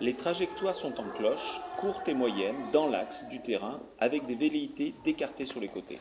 Les trajectoires sont en cloche, courtes et moyennes, dans l'axe du terrain, avec des velléités d'écartées sur les côtés.